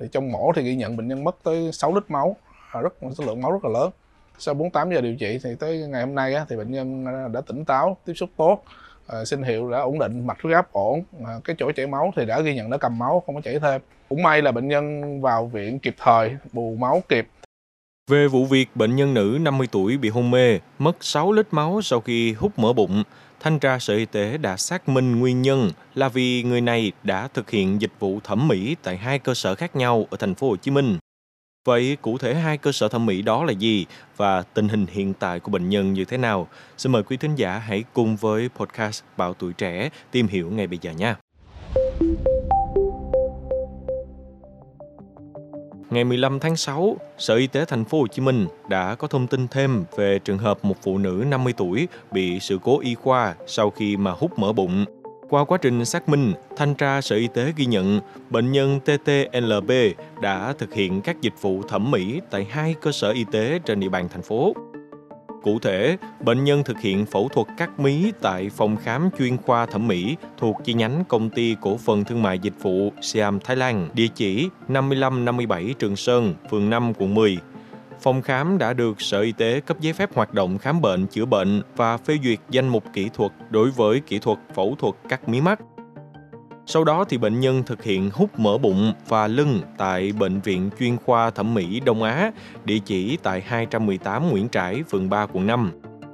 thì trong mổ thì ghi nhận bệnh nhân mất tới 6 lít máu. À, rất số lượng máu rất là lớn. Sau 48 giờ điều trị thì tới ngày hôm nay á, thì bệnh nhân à, đã tỉnh táo tiếp xúc tốt à, sinh hiệu đã ổn định mạch huyết áp ổn. À, cái chỗ chảy máu thì đã ghi nhận đã cầm máu không có chảy thêm. Cũng may là bệnh nhân vào viện kịp thời bù máu kịp. Về vụ việc bệnh nhân nữ 50 tuổi bị hôn mê, mất 6 lít máu sau khi hút mỡ bụng, thanh tra Sở Y tế đã xác minh nguyên nhân là vì người này đã thực hiện dịch vụ thẩm mỹ tại hai cơ sở khác nhau ở thành phố Hồ Chí Minh. Vậy cụ thể hai cơ sở thẩm mỹ đó là gì và tình hình hiện tại của bệnh nhân như thế nào? Xin mời quý thính giả hãy cùng với podcast Bảo Tuổi Trẻ tìm hiểu ngay bây giờ nha. Ngày 15 tháng 6, Sở Y tế thành phố Hồ Chí Minh đã có thông tin thêm về trường hợp một phụ nữ 50 tuổi bị sự cố y khoa sau khi mà hút mỡ bụng. Qua quá trình xác minh, thanh tra Sở Y tế ghi nhận bệnh nhân TTLB đã thực hiện các dịch vụ thẩm mỹ tại hai cơ sở y tế trên địa bàn thành phố. Cụ thể, bệnh nhân thực hiện phẫu thuật cắt mí tại phòng khám chuyên khoa thẩm mỹ thuộc chi nhánh công ty cổ phần thương mại dịch vụ Siam Thái Lan, địa chỉ 5557 Trường Sơn, phường 5, quận 10. Phòng khám đã được Sở Y tế cấp giấy phép hoạt động khám bệnh, chữa bệnh và phê duyệt danh mục kỹ thuật đối với kỹ thuật phẫu thuật cắt mí mắt. Sau đó thì bệnh nhân thực hiện hút mỡ bụng và lưng tại Bệnh viện chuyên khoa thẩm mỹ Đông Á, địa chỉ tại 218 Nguyễn Trãi, phường 3, quận 5.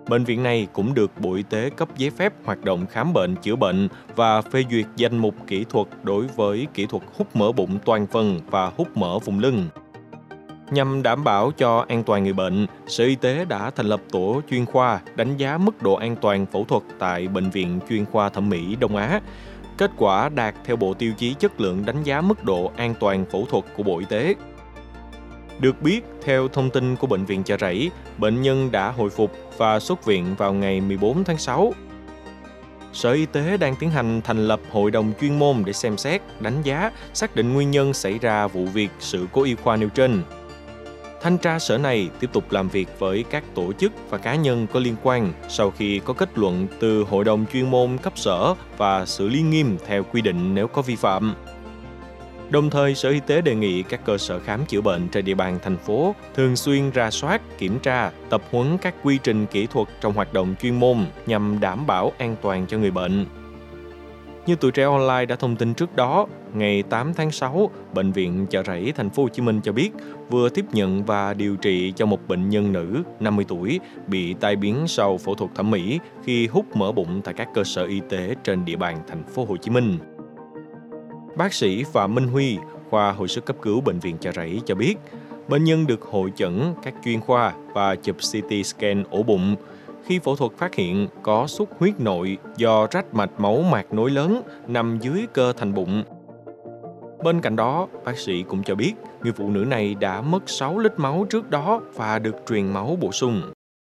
Bệnh viện này cũng được Bộ Y tế cấp giấy phép hoạt động khám bệnh, chữa bệnh và phê duyệt danh mục kỹ thuật đối với kỹ thuật hút mỡ bụng toàn phần và hút mỡ vùng lưng. Nhằm đảm bảo cho an toàn người bệnh, Sở Y tế đã thành lập tổ chuyên khoa đánh giá mức độ an toàn phẫu thuật tại Bệnh viện chuyên khoa thẩm mỹ Đông Á. Kết quả đạt theo bộ tiêu chí chất lượng đánh giá mức độ an toàn phẫu thuật của Bộ Y tế. Được biết, theo thông tin của Bệnh viện Chợ Rẫy, bệnh nhân đã hồi phục và xuất viện vào ngày 14 tháng 6. Sở Y tế đang tiến hành thành lập hội đồng chuyên môn để xem xét, đánh giá, xác định nguyên nhân xảy ra vụ việc sự cố y khoa nêu trên. Thanh tra sở này tiếp tục làm việc với các tổ chức và cá nhân có liên quan sau khi có kết luận từ Hội đồng chuyên môn cấp sở và xử lý nghiêm theo quy định nếu có vi phạm. Đồng thời, Sở Y tế đề nghị các cơ sở khám chữa bệnh trên địa bàn thành phố thường xuyên ra soát, kiểm tra, tập huấn các quy trình kỹ thuật trong hoạt động chuyên môn nhằm đảm bảo an toàn cho người bệnh. Như tuổi trẻ online đã thông tin trước đó, ngày 8 tháng 6, bệnh viện Chợ Rẫy thành phố Hồ Chí Minh cho biết vừa tiếp nhận và điều trị cho một bệnh nhân nữ 50 tuổi bị tai biến sau phẫu thuật thẩm mỹ khi hút mỡ bụng tại các cơ sở y tế trên địa bàn thành phố Hồ Chí Minh. Bác sĩ Phạm Minh Huy, khoa hồi sức cấp cứu bệnh viện Chợ Rẫy cho biết, bệnh nhân được hội chẩn các chuyên khoa và chụp CT scan ổ bụng khi phẫu thuật phát hiện có xuất huyết nội do rách mạch máu mạc nối lớn nằm dưới cơ thành bụng. Bên cạnh đó, bác sĩ cũng cho biết người phụ nữ này đã mất 6 lít máu trước đó và được truyền máu bổ sung.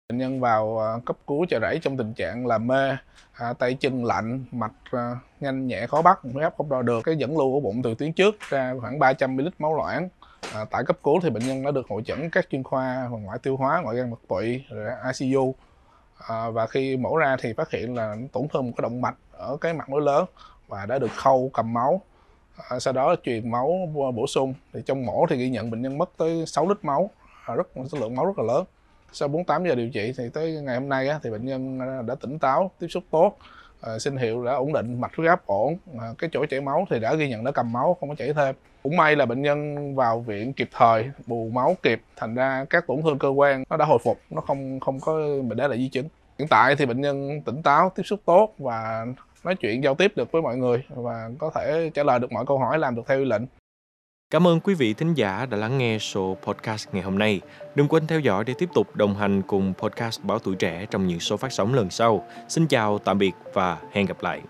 Bệnh nhân vào à, cấp cứu chợ rẫy trong tình trạng là mê, à, tay chân lạnh, mạch à, nhanh nhẹ khó bắt, huyết áp không đo được, cái dẫn lưu của bụng từ tuyến trước ra khoảng 300 ml máu loãng. À, tại cấp cứu thì bệnh nhân đã được hội chẩn các chuyên khoa ngoại tiêu hóa, ngoại gan mật tụy, ICU à, và khi mổ ra thì phát hiện là tổn thương một cái động mạch ở cái mặt nối lớn và đã được khâu cầm máu. À, sau đó truyền máu bổ sung. Thì trong mổ thì ghi nhận bệnh nhân mất tới 6 lít máu à, rất số lượng máu rất là lớn. Sau 48 giờ điều trị thì tới ngày hôm nay á, thì bệnh nhân à, đã tỉnh táo tiếp xúc tốt. Ờ, à, sinh hiệu đã ổn định mạch huyết áp ổn. À, cái chỗ chảy máu thì đã ghi nhận đã cầm máu không có chảy thêm. Cũng may là bệnh nhân vào viện kịp thời bù máu kịp thành ra các tổn thương cơ quan nó đã hồi phục nó không không có mình để lại di chứng. Hiện tại thì bệnh nhân tỉnh táo tiếp xúc tốt và nói chuyện giao tiếp được với mọi người và có thể trả lời được mọi câu hỏi làm được theo ý lệnh. Cảm ơn quý vị thính giả đã lắng nghe số podcast ngày hôm nay. Đừng quên theo dõi để tiếp tục đồng hành cùng podcast Báo Tuổi Trẻ trong những số phát sóng lần sau. Xin chào, tạm biệt và hẹn gặp lại.